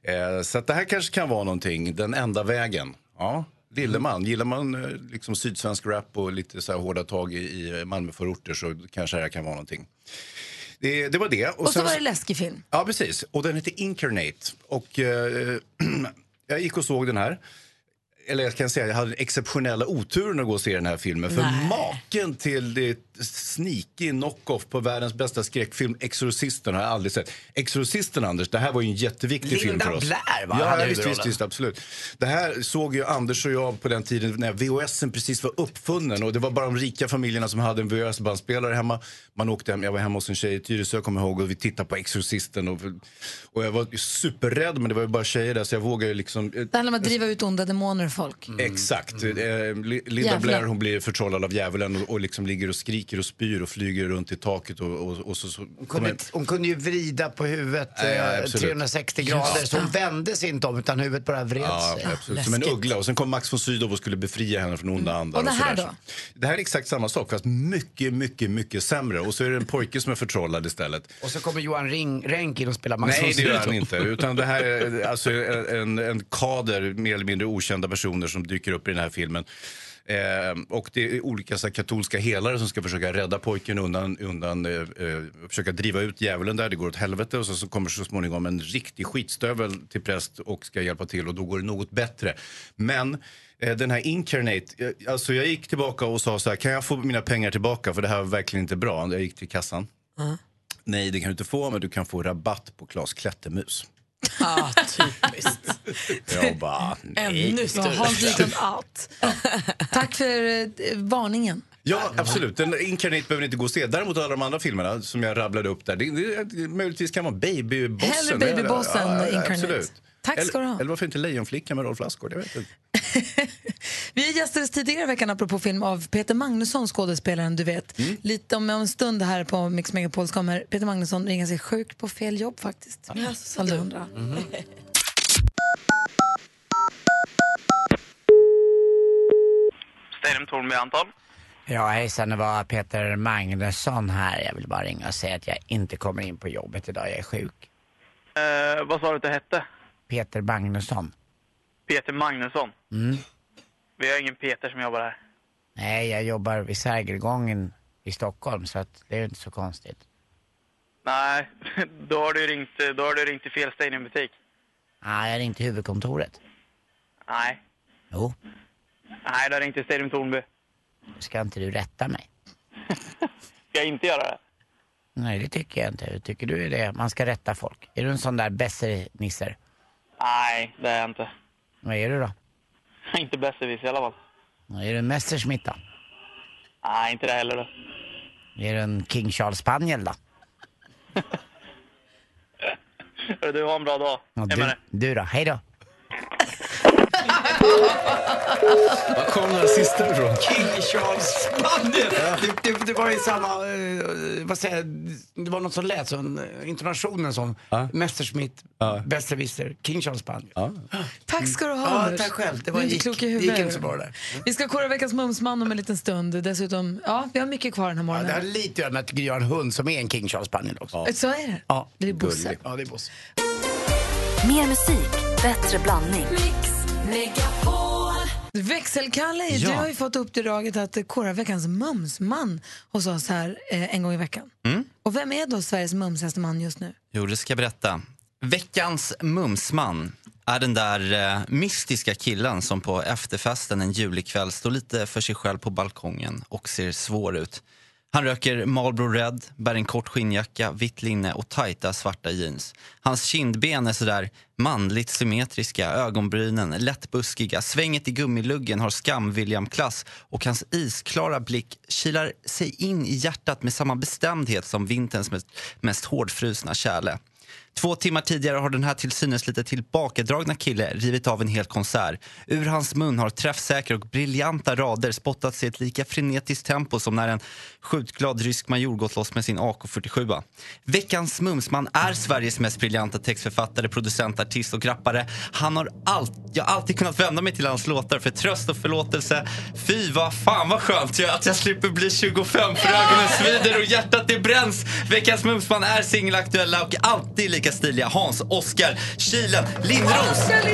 Eh, så det här kanske kan vara någonting, den enda vägen. Ja. Lilleman, gillar man eh, liksom sydsvensk rap och lite så här hårda tag i, Malmöförorter så kanske det här kan vara någonting. Det, det var det. Och, så sen var det läskig film. Ja, precis. Och den heter Incarnate. Och eh, jag gick och såg den här. Eller jag kan säga jag hade exceptionella oturen att gå och se den här filmen. För Nej. maken till det sneaky knock-off på världens bästa skräckfilm, Exorcisten, har jag aldrig sett. Exorcisten, Anders, det här var ju en jätteviktig film Linda för oss. Blair, va, Ja, visst, visst, visst, absolut. Det här såg ju Anders och jag på den tiden när VHSen precis var uppfunnen. Och det var bara de rika familjerna som hade en VHS-bandspelare hemma. Man åkte hem, jag var hemma hos en tjej i Tyresö, kommer ihåg, och vi tittade på Exorcisten. Och, och jag var superrädd, men det var ju bara tjejer där, så jag vågade liksom... Det handlar om att driva ut onda demoner och folk. Exakt. Eh, Li- Linda Djävulen. Blair hon blir förtrollad av djävulen och, och liksom ligger och skriker och spyr och flyger runt i taket. Och, och, och så, så Hon kunde, hon kunde ju vrida på huvudet Ja, ja, eh, absolut. 360 grader Just så hon vände sig inte om utan huvudet bara vred Ja, sig. absolut. Som en uggla. Och sen kom Max von Sydow och skulle befria henne från onda andar. Och det här sådär. då? Det här är exakt samma sak, fast mycket, mycket, mycket sämre. Och så är det en pojke som är förtrollad istället. Och så kommer Johan Ring, Renck in och spelar Max Nej, von det gör Sydow. han inte. Utan det här är alltså en, en kader mer eller mindre okända personer som dyker upp i den här filmen. Eh, och det är olika så här, katolska helare som ska försöka rädda pojken undan, undan eh, eh, försöka driva ut djävulen där. Det går åt helvete och så, så kommer så småningom en riktig skitstövel till präst och ska hjälpa till och då går det något bättre. Men eh, den här Incarnate, eh, alltså jag gick tillbaka och sa så här, kan jag få mina pengar tillbaka för det här var verkligen inte bra. Jag gick till kassan. Nej, det kan du inte få, men du kan få rabatt på Klas Klättermus. Ah, typiskt. Jag bara, nej. Ännu större. Tack för eh, varningen. Ja, absolut. Den Incarnate behöver ni inte gå och se. Däremot alla de andra filmerna som jag rabblade upp där, det, det, det möjligtvis kan vara Babybossen. Hellre Babybossen, Ja, ja, Incarnate. Absolut. Tack ska du ha. Eller, eller varför inte Lejonflickan med Rolf Lassgård? Jag vet inte. Vi gästades tidigare i veckan apropå film av Peter Magnusson, skådespelaren du vet. Lite om en stund här på Mix Megapol kommer Peter Magnusson ringa sig sjuk på fel jobb faktiskt. Ja. Ifall du undrar. Stadium Tornby Anton. Ja, hejsan, det var Peter Magnusson här. Jag vill bara ringa och säga att jag inte kommer in på jobbet idag. Jag är sjuk. Eh, vad sa du att det hette? Peter Magnusson. Peter Magnusson. Mm. Vi har ingen Peter som jobbar här. Nej, jag jobbar vid Sergelgången i Stockholm så att det är inte så konstigt. Nej, då har du ringt, då har du ringt till fel Stadiumbutik. Nej, jag ringde till huvudkontoret. Nej. Jo, Nej, du har ringt till Stadium Tornby. ska inte du rätta mig? Ska jag inte göra det? Nej, det tycker jag inte. Tycker du det? Man ska rätta folk. Är du en sån där besserwisser? Nej, det är jag inte. Vad är du då? inte besserwisser i alla fall. Är du en Messerschmitt då? Nej, inte det heller då. Är du en King Charles Spaniel då? Du har en bra dag. Ja, du, du då? Hej då. Var kom den sista ifrån? King Charles Spaniel! Det, det, det var ju samma, eh, vad säger jag, det var något som lät som eh, intonationen som Messerschmitt, Besserwisser, King Charles Spaniel. Tack ska du ha, Ja, Anders. tack själv. Det Du är var, inte gick, klok i det huvudet. gick inte så bra där. Vi ska kora veckans mumsman om en liten stund. Dessutom, ja, vi har mycket kvar den här Ja, morgonen. det har lite att göra med att jag har en hund som är en King Charles Spaniel också. Så är det? Ja. Det är Bosse. Ja, det är Bosse. Mer musik, bättre blandning. Växelkalle, du Ja. har ju fått uppdraget att kora veckans mumsman hos oss här eh, en gång i veckan. Mm. Och vem är då Sveriges mumsigaste man just nu? Jo, det ska jag berätta. Veckans mumsman är den där eh, mystiska killen som på efterfesten en julikväll står lite för sig själv på balkongen och ser svår ut. Han röker Marlboro Red, bär en kort skinnjacka, vitt linne och tajta svarta jeans. Hans kindben är sådär manligt symmetriska, ögonbrynen lättbuskiga, svänget i gummiluggen har skam-William-klass och hans isklara blick kilar sig in i hjärtat med samma bestämdhet som vinterns mest, mest hårdfrusna kärle. Två timmar tidigare har den här till synes lite tillbakadragna kille rivit av en hel konsert. Ur hans mun har träffsäkra och briljanta rader spottats i ett lika frenetiskt tempo som när en skjutglad rysk major gått loss med sin AK47. Veckans mumsman är Sveriges mest briljanta textförfattare, producent, artist och rappare. Han har allt, jag har alltid kunnat vända mig till hans låtar för tröst och förlåtelse. Fy vad fan vad skönt jag, att jag slipper bli 25 för ögonen svider och hjärtat det bränns. Veckans mumsman är singelaktuella och alltid lika stiliga. Hans Oskar Kilen Lindros. Jag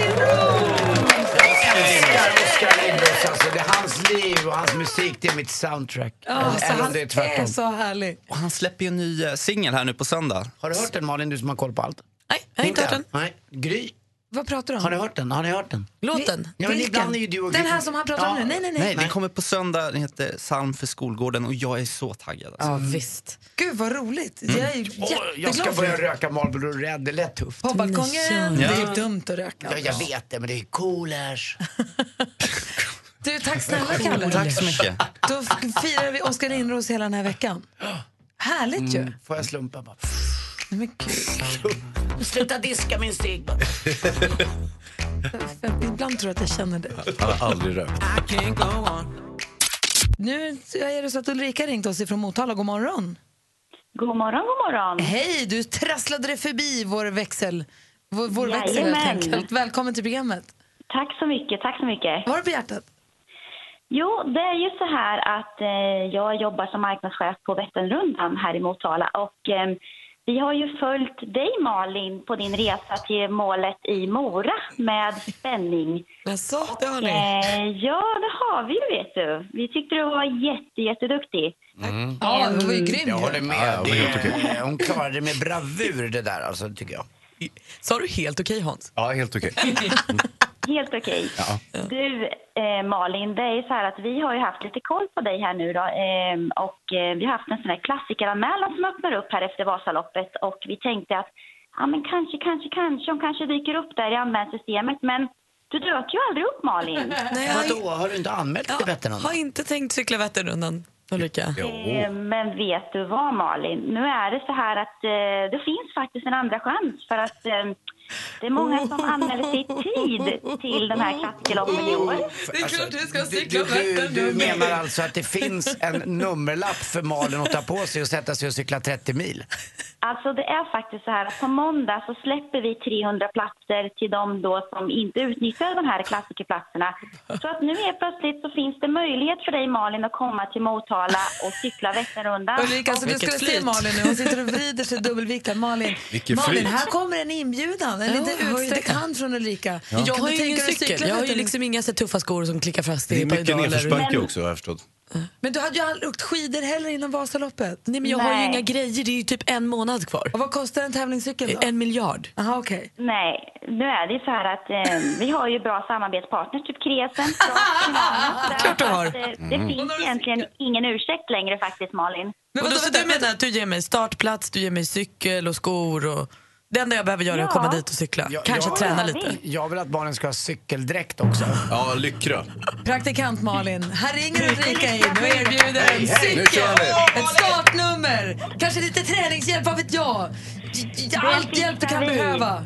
älskar Oskar Lindros. Alltså, det är hans liv och hans musik, det är mitt soundtrack. Ja, så Eller om han det är tvärtom. är så härlig. Och han släpper ju en ny eh, singel här nu på söndag. Har du hört den Malin, du som har koll på allt? Nej, jag har inte hört den. Nej, Gry. Vad pratar du om? Har ni hört den? Har ni hört den? Låten? Ja, men ibland är ju du och Den här som han pratar om Ja. nu? Nej, nej, nej. Nej, den kommer på söndag. Den heter Psalm för skolgården och jag är så taggad. Alltså. Ja, visst. Gud vad roligt. Jag är Åh, jag ska jätteglad börja röka Marlboro Red, det är lätt tufft. På balkongen. Ja. Det är ju dumt att röka. Ja, jag vet det, men det är coolers. Du, tack snälla Kalle. Tack så mycket. Då firar vi Oskar Lindros hela den här veckan. Härligt ju. Mm, får jag slumpa bara? Nej, Men gud. Sluta diska min cigg. Ibland tror jag att jag känner det. Han har aldrig rökt. Nu är det så att Ulrika ringt oss ifrån Motala. God morgon. God morgon, god morgon. Hej, du trasslade dig förbi vår växel. Vår, vår växel helt enkelt. Välkommen till programmet. Tack så mycket, tack så mycket. Vad har du på hjärtat? Jo, det är ju så här att eh, jag jobbar som marknadschef på Vätternrundan här i Motala och eh, vi har ju följt dig Malin på din resa till målet i Mora med spänning. Jaså, det har ni? Eh, ja, det har vi ju vet du. Vi tyckte du var jätte, jätteduktig. Mm. Ja, det var ju grym Jag håller med. Ja, det hon klarade det med bravur det där, alltså, tycker jag. Sa du helt okej Hans? Ja, helt okej. Helt okej. Ja. Du, eh, Malin, det är så här att vi har ju haft lite koll på dig här nu då. Eh, och eh, vi har haft en sån här klassikeranmälan som öppnar upp här efter Vasaloppet. Och vi tänkte att, ja men kanske, kanske, kanske, hon kanske dyker upp där i anmälningssystemet. Men du dök ju aldrig upp Malin. Nej, jag har, Vadå, har du inte anmält dig till Vätternrundan? har inte tänkt cykla Vätternrundan, Ulrika. Eh, Men vet du vad Malin? Nu är det så här att eh, det finns faktiskt en andra chans för att eh, Det är många som anmäler sig i tid till de här klassikerloppen i år. Det är klart du ska Du, cykla du, du, menar alltså att det finns en nummerlapp för Malin att ta på sig och sätta sig och cykla 30 mil? Alltså det är faktiskt så här att på måndag så släpper vi 300 platser till de då som inte utnyttjar de här klassikerplatserna. Så att nu helt plötsligt så finns det möjlighet för dig Malin att komma till Motala och cykla Vätternrundan. Ulrika, alltså, du skulle se Malin nu. Hon sitter och vrider sig dubbelviktad. Malin, Malin här kommer en inbjudan. En Ja, liten jag har ju utsträckt hand från Ulrika. Jag Kan har du ju ingen cykel. Jag har ju liksom inga så tuffa skor som klickar fast Det i är mycket nedförsbacke också har jag förstått. Men du hade ju aldrig åkt skidor heller innan Vasaloppet. Nej, men jag har ju Nej. inga grejer. Det är ju typ en månad kvar. Och vad kostar en tävlingscykel då? En miljard. Aha, okej. Nej, nu är det ju så här att eh, vi har ju bra samarbetspartners, typ Kresen, Klart du har. Att, eh, det finns egentligen ingen ursäkt längre faktiskt Malin. Men vadå, så du menar att du ger mig startplats, du ger mig cykel och skor och... Det enda jag behöver göra är att Ja. komma dit och cykla. Jag- Kanske jag- träna lite. Jag vill att barnen ska ha cykeldräkt också. Ja, lyckra. Praktikant Malin, här ringer Ulrika in och erbjuder en nu cykel, kör vi. ett startnummer, kanske lite träningshjälp, vad vet jag? Allt hjälp du kan behöva.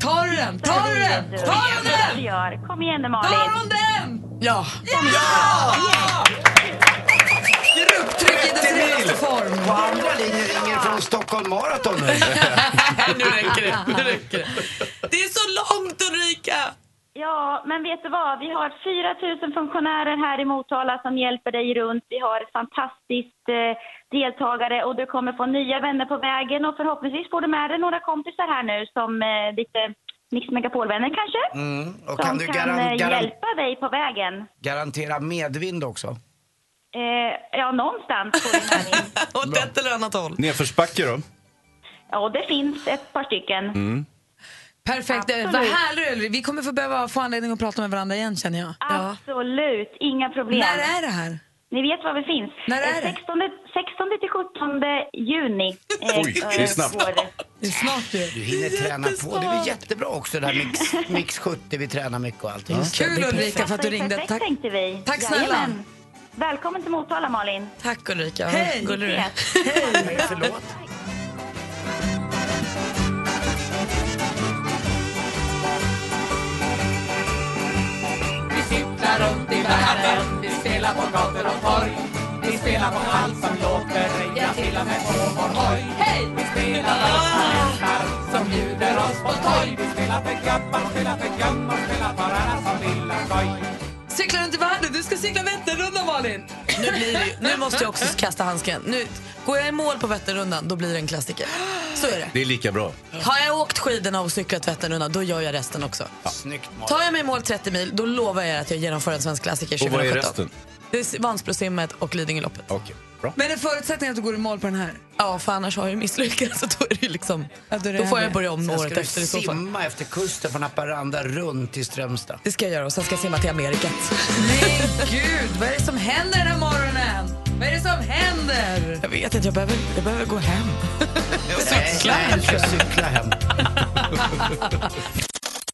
Tar du den? Tar du den? Tar hon Du den? gör. Kom igen nu Malin. Tar hon den? Ja! Grupptryck i dess renaste form. På andra från Stockholm Marathon nu. nu räcker det. Nu räcker det. Det är så långt Ulrika! Ja, men vet du vad? Vi har 4 000 funktionärer här i Motala som hjälper dig runt. Vi har fantastiskt eh, deltagare och du kommer få nya vänner på vägen och förhoppningsvis får du med dig några kompisar här nu som eh, lite Mix Megapol-vänner kanske? Mm. Och som kan du garan, eh, garan, hjälpa dig på vägen. garantera medvind också? Eh, ja, någonstans får du med dig. Åt ett eller annat håll. Nedförsbacke då? Ja, det finns ett par stycken. Mm. Perfekt, Absolut. vad härligt. Vi kommer få behöva få anledning att prata med varandra igen känner jag. Absolut, inga problem. När är det här? Ni vet var vi finns. När är Eh, 16, 16 till 17 juni. eh, Oj, det är eh, snabbt. går det. Det är snart ju. Du hinner träna på. Det är jättebra också det där mix, mix 70, vi tränar mycket och allting. Kul Ulrika för att du ringde. Perfekt Tack. tänkte vi. Tack snälla. Jajamän. Välkommen till Motala Malin. Tack Ulrika. Hej. Gullig du är. Förlåt. Vi cyklar runt i världen, vi spelar på gator och torg. Vi spelar på allt som låter, ja till och med på vår hoj. Hej! Vi spelar röstmärkar som bjuder oss på toj. Vi spelar för grabbar, spelar för gammal, spelar för alla som vill ha skoj. Cyklar runt i världen, du ska cykla Vätternrundan Malin. Nu, blir nu måste jag också kasta handsken. Nu, går jag i mål på Vätternrundan, då blir det en klassiker. Så är det. Det är lika bra. Har jag åkt skidorna och cyklat Vätternrundan, då gör jag resten också. Snyggt Malin. Tar jag mig i mål 30 mil, då lovar jag att jag genomför en svensk klassiker Och 2017. vad är resten? Det är Vansbrosimmet och Lidingöloppet. Bra. Men en förutsättning att du går i mål på den här? Ja, för annars har jag ju misslyckats. Så då är det liksom... Ja, då är det Då får jag börja om Sen året efter i så fall. simma efter kusten från Haparanda runt till Strömstad. Det ska jag göra och sen ska jag simma till Amerika. Men gud, vad är det som händer den här morgonen? Vad är det som händer? Jag vet inte, jag behöver, jag behöver gå hem. Cykla hem. Cykla hem.